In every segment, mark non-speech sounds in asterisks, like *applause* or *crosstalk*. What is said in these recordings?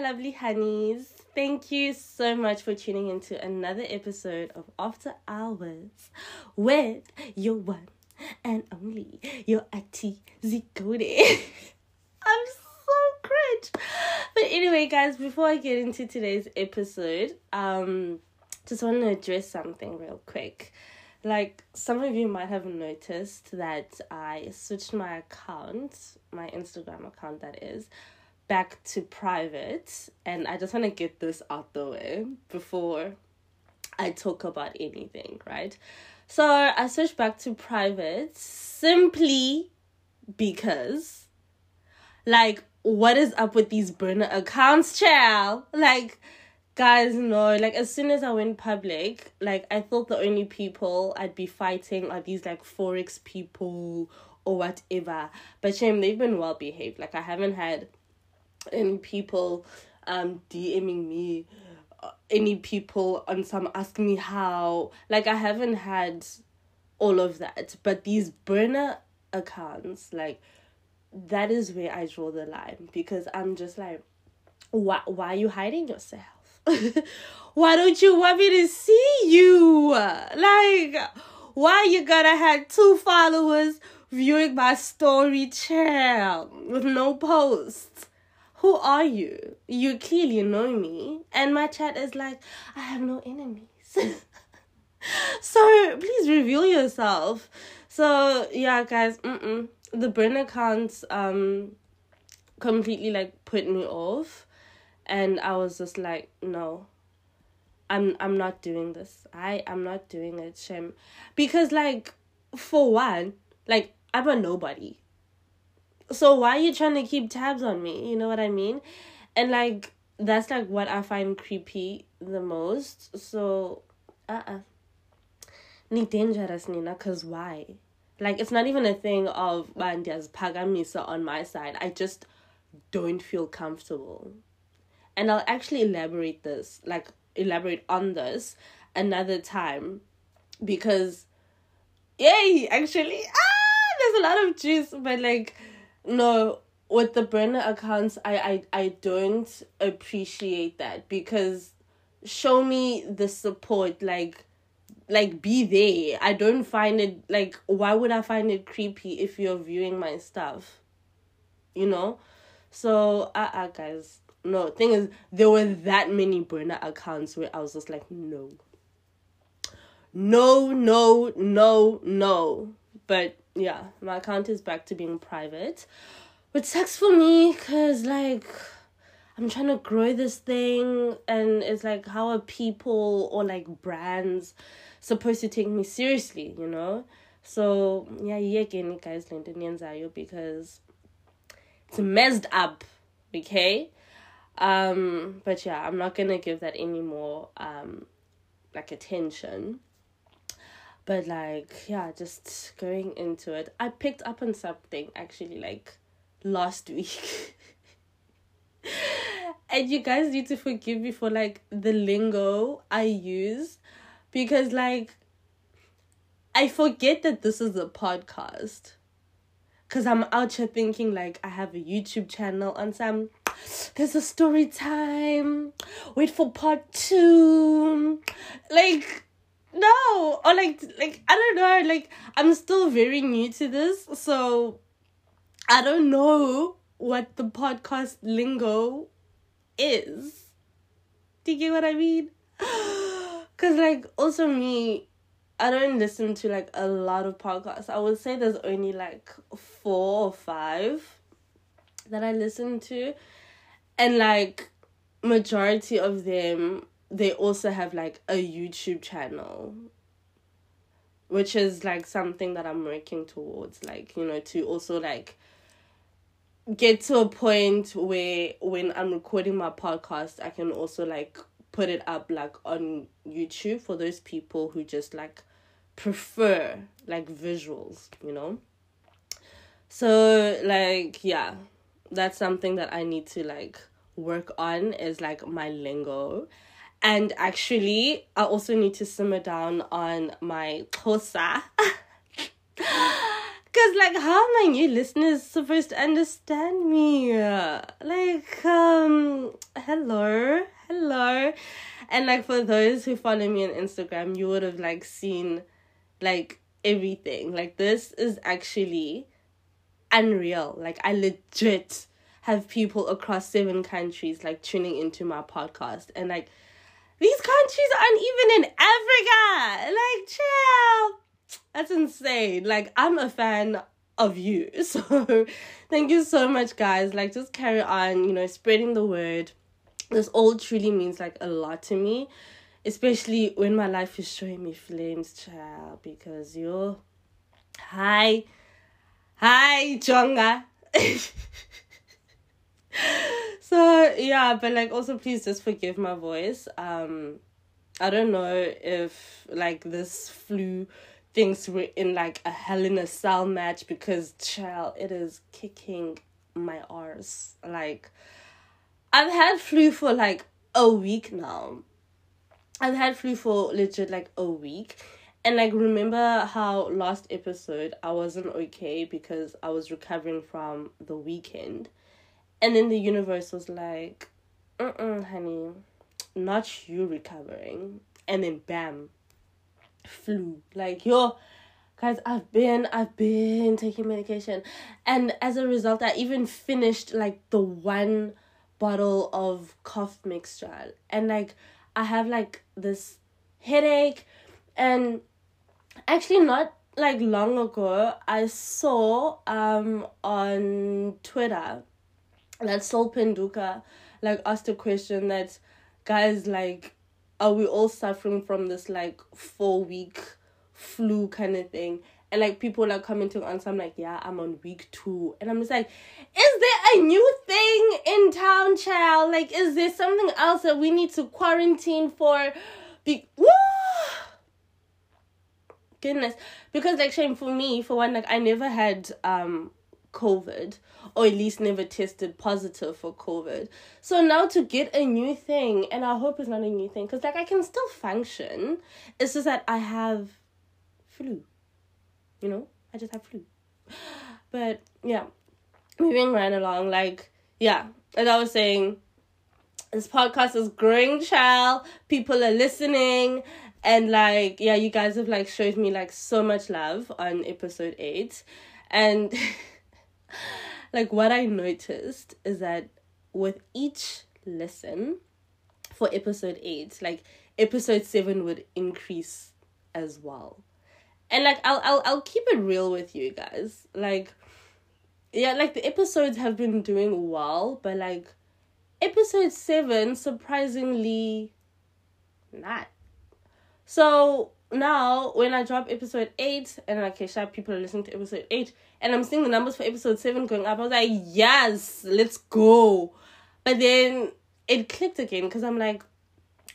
lovely honeys. Thank you so much for tuning into another episode of After Hours with your one and only, your Ati Zikode. *laughs* I'm so cringe. But anyway, guys, before I get into today's episode, um, just want to address something real quick. Like some of you might have noticed that I switched my account, my Instagram account that is, back to private and I just want to get this out the way before I talk about anything, right? So I switched back to private simply because like what is up with these burner accounts, child? Like guys no like as soon as i went public like i thought the only people i'd be fighting are these like forex people or whatever but shame they've been well behaved like i haven't had any people um DMing me, uh, any people on some asking me how. Like I haven't had all of that, but these burner accounts, like that is where I draw the line because I'm just like, why why are you hiding yourself? *laughs* why don't you want me to see you? Like, why you gotta have two followers viewing my story child with no posts? Who are you? You clearly know me. And my chat is like, I have no enemies. *laughs* so please reveal yourself. So yeah, guys, mm-mm. the burn accounts um completely like put me off. And I was just like, no. I'm I'm not doing this. I am not doing it, Shem. Because like for one, like I'm a nobody so why are you trying to keep tabs on me? You know what I mean? And like that's like what I find creepy the most. So uh uh Ni dangerous Nina, cause why? Like it's not even a thing of bandias pagamisa on my side. I just don't feel comfortable. And I'll actually elaborate this, like elaborate on this another time because yay, actually ah there's a lot of juice, but like no with the burner accounts I, I i don't appreciate that because show me the support like like be there. I don't find it like why would i find it creepy if you're viewing my stuff? You know? So uh, uh guys no thing is there were that many burner accounts where i was just like no. No no no no. But yeah, my account is back to being private. Which sucks for me because, like, I'm trying to grow this thing, and it's like, how are people or like brands supposed to take me seriously, you know? So, yeah, yeah, again, guys, because it's messed up, okay? Um, but yeah, I'm not gonna give that any more um like attention but like yeah just going into it. I picked up on something actually like last week. *laughs* And you guys need to forgive me for like the lingo i use because like i forget that this is a podcast. Because i'm out here thinking like i have a youtube channel and some *tsk* there's a story time. Wait for part two. Like no or like like i don't know like i'm still very new to this so i don't know what the podcast lingo is. Do you get what i mean? *gasps* Because like also me i don't listen to like a lot of podcasts. I would say there's only like four or five that i listen to and like majority of them they also have like a YouTube channel which is like something that I'm working towards like you know to also like get to a point where when I'm recording my podcast I can also like put it up like on YouTube for those people who just like prefer like visuals, you know? So like yeah, that's something that I need to like work on is like my lingo and actually, I also need to simmer down on my. Because *laughs* because like how are my new listeners supposed to understand me? Like um hello hello. And like for those who follow me on instagram you would have like seen like everything. Like this is actually unreal. Like i legit have people across seven countries like tuning into my podcast. And like these countries aren't even in africa like chill that's insane. Like I'm a fan of you. *laughs* So thank you so much guys. Like just carry on, you know, spreading the word. This all truly means like a lot to me. Especially when my life is showing me flames, child, because you're hi. Hi, Jonga. *laughs* so yeah, but like also please just forgive my voice. Um I don't know if like this flu thinks we're in like a Hell in a Cell match because child, it is kicking my arse. Like I've had flu for like a week now. I've had flu for legit like a week. And like remember how last episode I wasn't okay because I was recovering from the weekend. And then the universe was like, uh honey, not you recovering. And then bam, flu. Like, yo, guys, I've been, I've been taking medication. And as a result, I even finished like the one bottle of cough mixture. And like, I have like this headache. And actually, not like long ago, I saw um on Twitter that Sol Phenduka like asked a question that guys like are we all suffering from this like four week flu kind of thing? And like people are commenting on some like, yeah, I'm on week two. And I'm just like, is there a new thing in town, child? Like, is there something else that we need to quarantine for? Be goodness. Because like shame for me, for one, like I never had um COVID or at least never tested positive for COVID. So now to get a new thing, and I hope it's not a new thing, because like I can still function. It's just that I have flu. You know, I just have flu. But yeah, moving right along, like, yeah, as I was saying, this podcast is growing, child. People are listening. And like, yeah, you guys have like showed me like so much love on episode eight. And *laughs* *laughs* like what I noticed is that with each listen for episode 8, like episode 7 would increase as well. And like I'll I'll I'll keep it real with you guys. Like yeah, like the episodes have been doing well, but like episode 7 surprisingly not. So now when I drop episode 8 and like okay, sharp people are listening to episode 8 and I'm seeing the numbers for episode 7 going up. I was like, yes, let's go. But then it clicked again because I'm like,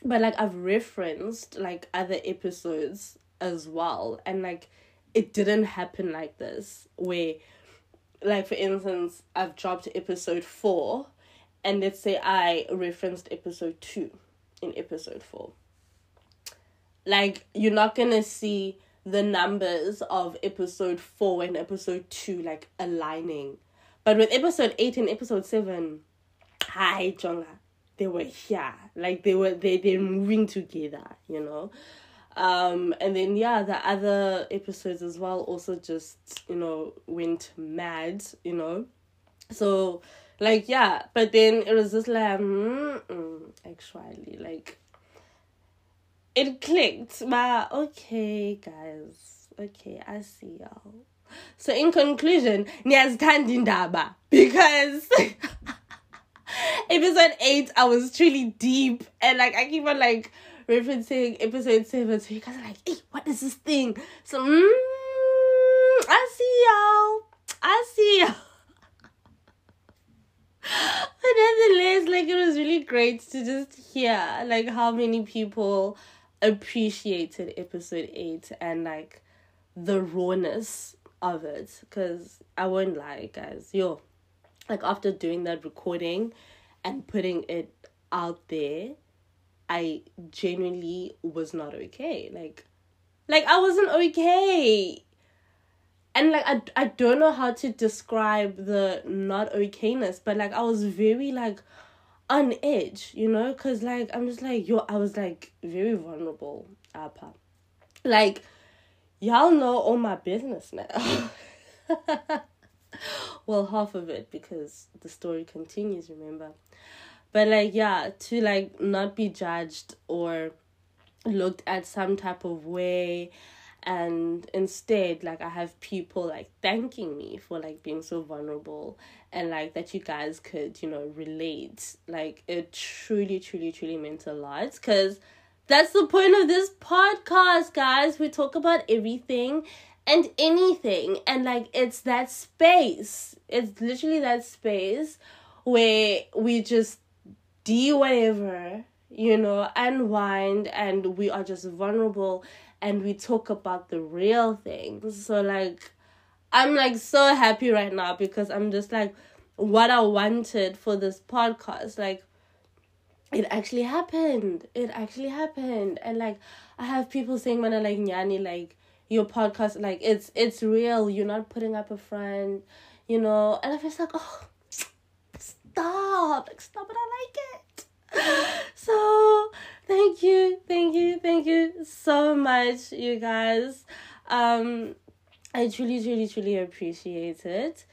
but like I've referenced like other episodes as well. And like it didn't happen like this where like for instance I've dropped episode 4 and let's say I referenced episode 2 in episode 4. Like you're not gonna see the numbers of episode 4 and episode 2 like aligning. But with episode 8 and episode 7, hi Jonga, they were here. Like they were they they're moving together, you know. Um and then yeah, the other episodes as well also just, you know, went mad, you know. So like yeah, but then it was just like mm, actually like it clicked. But okay, guys. Okay, I see y'all. So in conclusion, niyazithanda indaba because *laughs* episode 8 I was truly deep and like I keep on like referencing episode 7 so you guys are like, hey, what is this thing? So mm, I see y'all. I see y'all. *laughs* but nonetheless, like it was really great to just hear like how many people appreciated episode 8 and like the rawness of it. Because I won't lie guys yo like after doing that recording and putting it out there I genuinely was not okay. Like like I wasn't okay. And like I, I don't know how to describe the not okayness but like i was very like on edge you know? Because like i'm just like yo i was like very vulnerable apa like y'all know all my business now. *laughs* Well half of it because the story continues remember? But like yeah to like not be judged or looked at some type of way and instead like i have people like thanking me for like being so vulnerable and like that you guys could you know relate. Like it truly truly truly meant a lot. Because that's the point of this podcast guys. We talk about everything and anything. And like it's that space. It's literally that space where we just do whatever you know unwind and we are just vulnerable and we talk about the real things. So like I'm like so happy right now because I'm just like what I wanted for this podcast. Like it actually happened. It actually happened. And like I have people saying when I like Nyani, like your podcast, like it's it's real. You're not putting up a front, you know. And I'm just like, oh stop. Like stop it, I like it. *laughs* so thank you, thank you, thank you so much, you guys. Um, I truly, truly, truly appreciate it.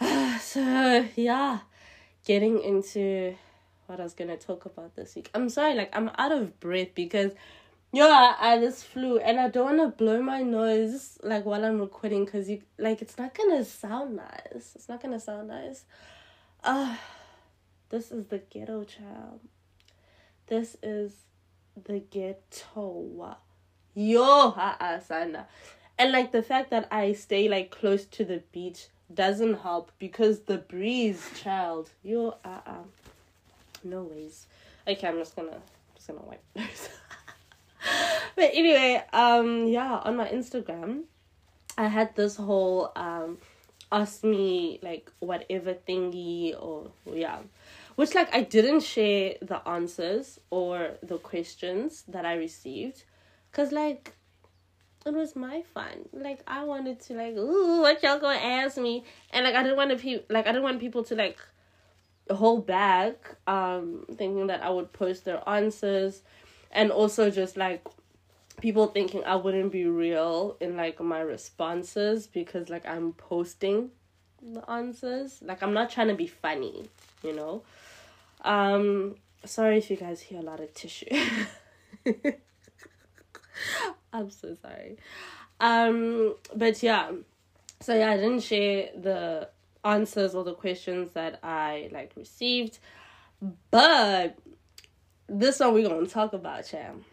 *sighs* so yeah, getting into what I was gonna talk about this week. I'm sorry, like I'm out of breath because yeah, I just flew and I don't wanna blow my nose like while I'm recording because you like it's not gonna sound nice. It's not gonna sound nice. Uh this is the ghetto child. This is the ghetto. Yo, sana. And like the fact that I stay like close to the beach doesn't help because the breeze, child. Yo, uh uh. No ways. Okay, I'm just gonna just gonna wipe those. *laughs* but anyway, um yeah, on my Instagram, I had this whole um ask me like whatever thingy or yeah which like I didn't share the answers or the questions that I received cuz like it was my fun. Like I wanted to like, ooh, what y'all gonna ask me? And like I didn't want to pe- like I didn't want people to like hold back, um, thinking that I would post their answers, and also just like people thinking I wouldn't be real in like my responses because like I'm posting the answers. Like I'm not trying to be funny, you know. Um, sorry if you guys hear a lot of tissue. *laughs* *laughs* I'm so sorry. Um, but yeah, so yeah, I didn't share the answers or the questions that I like received, but this one we're gonna talk about, child.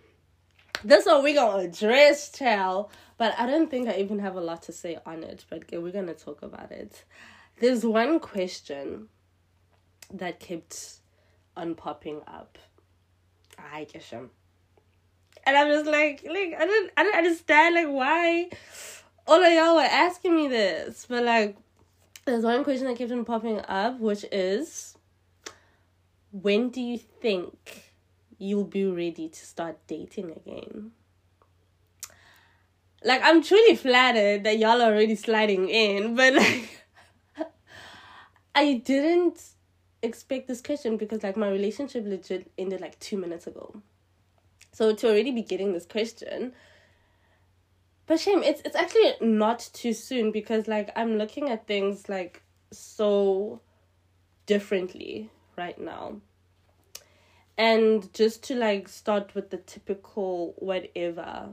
This one we're gonna address, child. But I don't think I even have a lot to say on it. But we're gonna talk about it. There's one question that kept on popping up. I guess. And I'm just like, like I don't, I don't understand like why all of y'all were asking me this, but like, there's one question that kept on popping up, which is, when do you think you'll be ready to start dating again? Like, I'm truly flattered that y'all are already sliding in, but like, *laughs* I didn't expect this question because like my relationship legit ended like two minutes ago. So to already be getting this question, but shame, it's it's actually not too soon because like I'm looking at things like so differently right now. And just to like start with the typical whatever,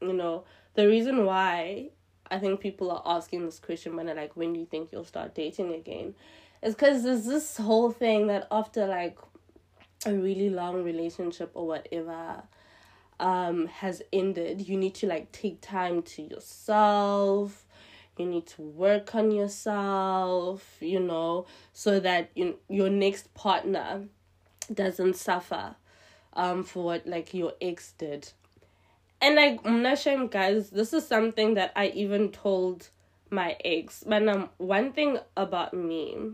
you know, the reason why I think people are asking this question when like, when do you think you'll start dating again? Is because there's this whole thing that after like a really long relationship or whatever um has ended, you need to like take time to yourself. You need to work on yourself, you know, so that you, your next partner doesn't suffer um for what like your ex did. And like sure guys, this is something that I even told my ex. But um one thing about me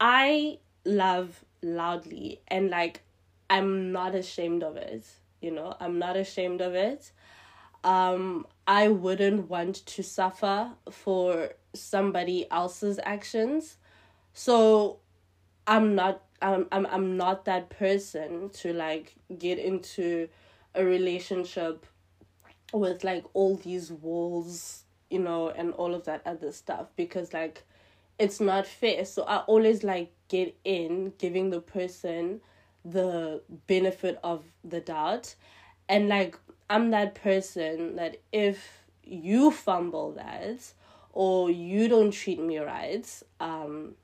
I love loudly and like I'm not ashamed of it. You know, I'm not ashamed of it. Um I wouldn't want to suffer for somebody else's actions. So I'm not I'm I'm I'm not that person to like get into a relationship with like all these walls, you know, and all of that other stuff because like it's not fair. So I always like get in giving the person the benefit of the doubt. And like I'm that person that if you fumble that or you don't treat me right, um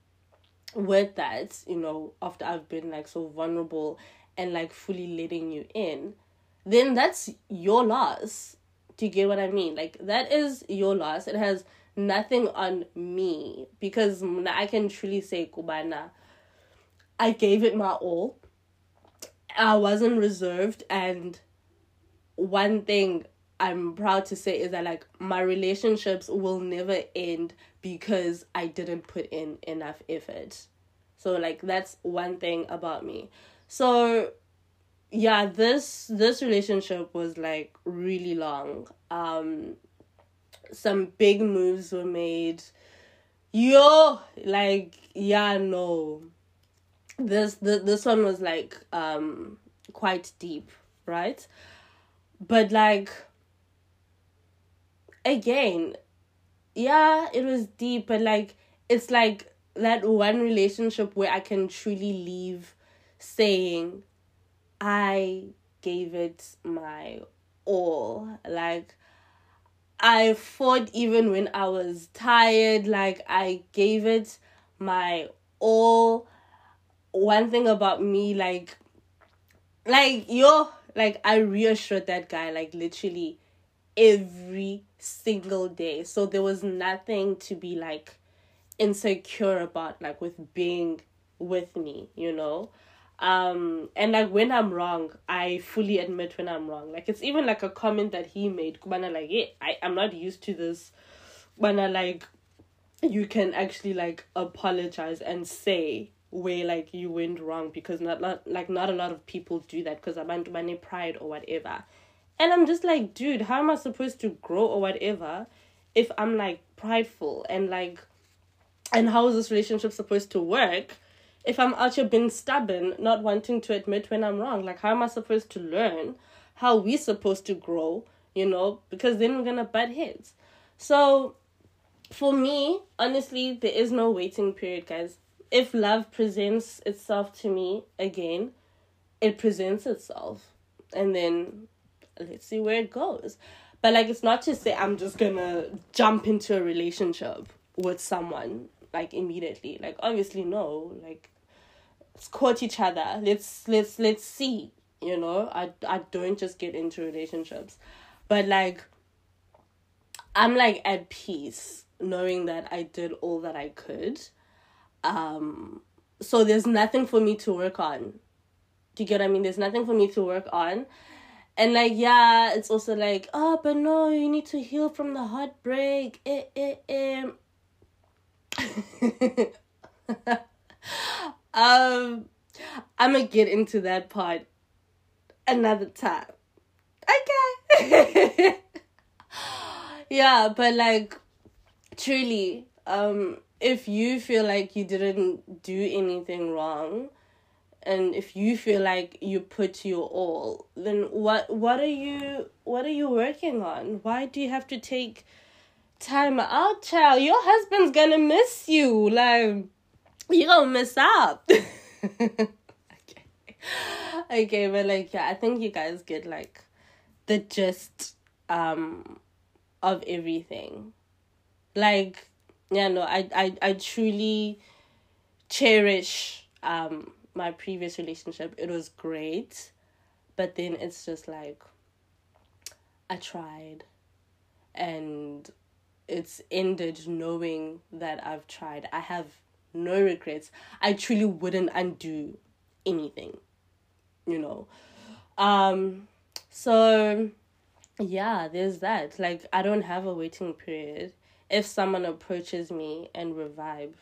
with that, you know, after I've been like so vulnerable and like fully letting you in, then that's your loss. Do you get what I mean? Like that is your loss. It has nothing on me because I can truly say Kubana. I gave it my all. I wasn't reserved and one thing I'm proud to say is that like my relationships will never end because I didn't put in enough effort. So like that's one thing about me. So yeah, this this relationship was like really long. Um some big moves were made. Yo, like yeah, no. This the this one was like um quite deep, right? But like again, yeah, it was deep, but like it's like that one relationship where I can truly leave saying I gave it my all. Like I fought even when I was tired, like I gave it my all. One thing about me, like like yo, like I reassured that guy like literally every single day. So there was nothing to be like insecure about like with being with me, you know? Um and like when I'm wrong, I fully admit when I'm wrong. Like it's even like a comment that he made, Kubana like, yeah, I, I'm not used to this. Kubana like you can actually like apologize and say where like you went wrong because not, not like not a lot of people do that because abantu money pride or whatever. And i'm just like dude how am i supposed to grow or whatever if i'm like prideful? And like and how is this relationship supposed to work if i'm out here being stubborn not wanting to admit when i'm wrong? Like how am i supposed to learn how we supposed to grow you know? Because then we're gonna butt heads. So for me honestly there is no waiting period guys if love presents itself to me again it presents itself. And then let's see where it goes. But like it's not to say i'm just gonna jump into a relationship with someone like immediately. Like obviously no. Like let's court each other. Let's let's let's see you know? I i don't just get into relationships. But like i'm like at peace knowing that i did all that i could um so there's nothing for me to work on do you get what i mean there's nothing for me to work on and like yeah it's also like oh but no you need to heal from the heartbreak eh, eh, eh. *laughs* um, I'm gonna get into that part another time. Okay. *laughs* yeah, but like, truly, um, if you feel like you didn't do anything wrong, and if you feel like you put your all, then what what are you what are you working on? Why do you have to take time out, child. Your husband's gonna miss you. Like, you gonna miss out. *laughs* okay. Okay, but like, yeah, I think you guys get like the gist um of everything. Like, yeah, no, I I I truly cherish um my previous relationship. It was great. But then it's just like I tried and it's ended knowing that I've tried. I have no regrets. I truly wouldn't undo anything, you know. Um so yeah, there's that. Like I don't have a waiting period. If someone approaches me and we vibe,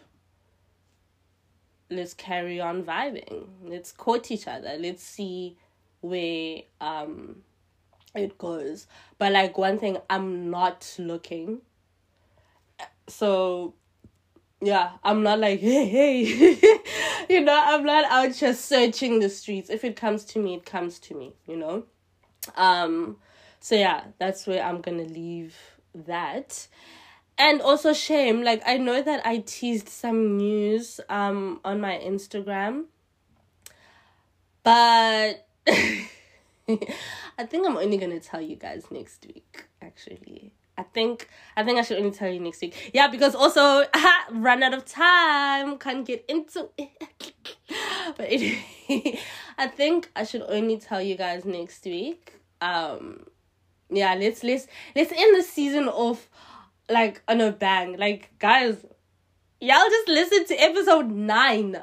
let's carry on vibing. Let's court each other. Let's see where um it goes. But like one thing, I'm not looking. So yeah, I'm not like, *laughs* hey, hey. *laughs* you know, I'm not out just searching the streets. If it comes to me, it comes to me, you know? Um, so yeah, that's where I'm gonna leave that. And also shame, like I know that I teased some news um on my Instagram. But *laughs* I think I'm only gonna tell you guys next week, actually. I think I think I should only tell you next week. Yeah, because also *laughs* I run out of time, can't get into it. *laughs* but anyway, I think I should only tell you guys next week. Um, yeah, let's let's let's end the season off like on a bang. Like guys, y'all just listen to episode nine.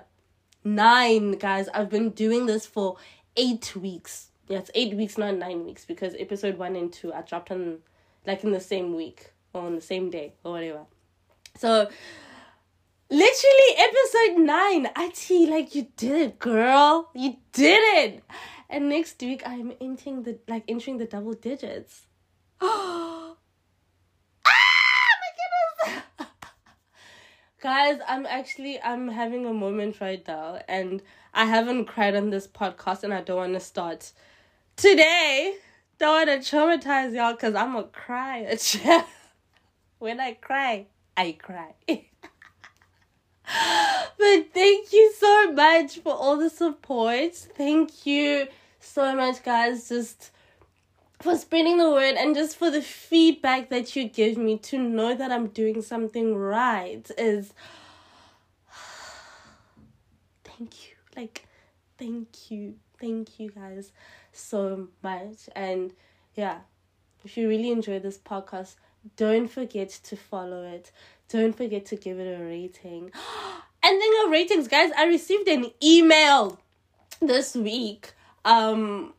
Nine guys, I've been doing this for eight weeks. Yeah, it's eight weeks, not nine weeks, because episode one and two I dropped on like in the same week or on the same day or whatever. So literally episode nine, IT like you did it, girl. You did it. And next week I'm entering the like entering the double digits. *gasps* Oh, ah my goodness. Guys, I'm actually I'm having a moment right now and I haven't cried on this podcast and I don't want to start today don't want to traumatize y'all because I'm a to cry. *laughs* when I cry, I cry. *laughs* but thank you so much for all the support. Thank you so much, guys, just for spreading the word and just for the feedback that you give me to know that I'm doing something right is *sighs* thank you. Like, thank you. Thank you, guys so much. And yeah, if you really enjoy this podcast, don't forget to follow it. Don't forget to give it a rating. *gasps* And then of ratings, guys, I received an email this week. Um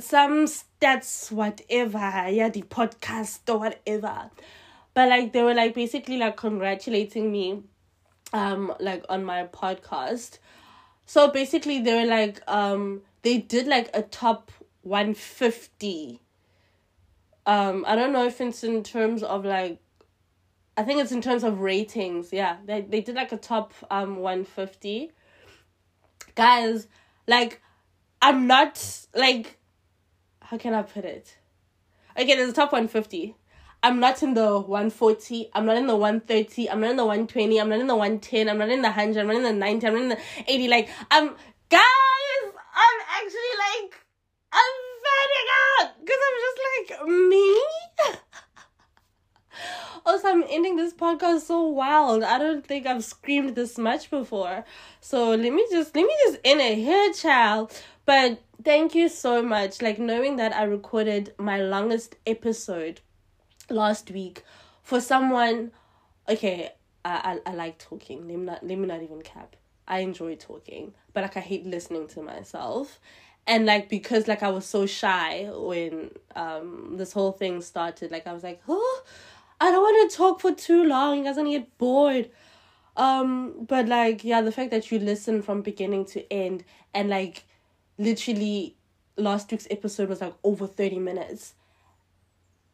some stats, whatever, yeah, the podcast or whatever. But like they were like basically like congratulating me um like on my podcast. So basically they were like um they did like a top 150 um i don't know if it's in terms of like i think it's in terms of ratings yeah they, they did like a top um 150 guys like i'm not like how can i put it? Okay there's a top 150 i'm not in the 140 i'm not in the 130 i'm not in the 120 i'm not in the 110 i'm not in the 100 i'm not in the 90 i'm not in the 80 like i'm guys I'm actually like, I'm finding out! Because I'm just like, me? *laughs* also, I'm ending this podcast so wild. I don't think I've screamed this much before. So let me just, let me just end it here, child. But thank you so much. Like, knowing that I recorded my longest episode last week for someone, okay, I, I, I like talking. Let me not, let me not even cap. I enjoy talking, but like I hate listening to myself. And like because like I was so shy when um this whole thing started, like I was like, oh, I don't want to talk for too long. You guys gonna get bored. Um, but like yeah, the fact that you listen from beginning to end and like literally last week's episode was like over 30 minutes.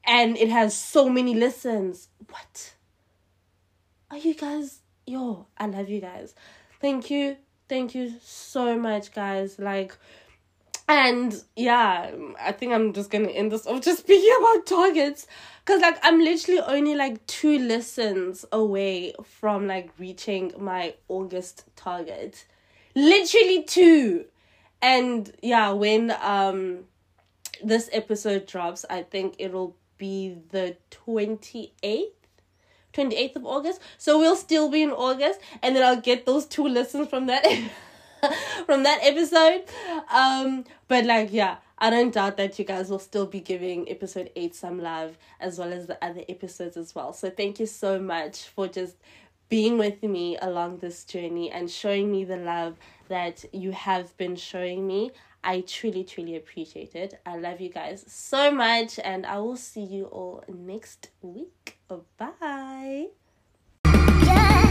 And it has so many listens. What? Are you guys yo, I love you guys. Thank you. Thank you so much guys. Like and yeah i think i'm just gonna end this off just *laughs* speaking about targets. Because like i'm literally only like two listens away from like reaching my august target. Literally two and yeah when um this episode drops i think it'll be the 28th 28th of August. So we'll still be in August and then I'll get those two listens from that *laughs* from that episode. Um but like yeah, I don't doubt that you guys will still be giving episode 8 some love as well as the other episodes as well. So thank you so much for just being with me along this journey and showing me the love that you have been showing me. I truly, truly appreciate it. I love you guys so much, and I will see you all next week. Bye. Yeah.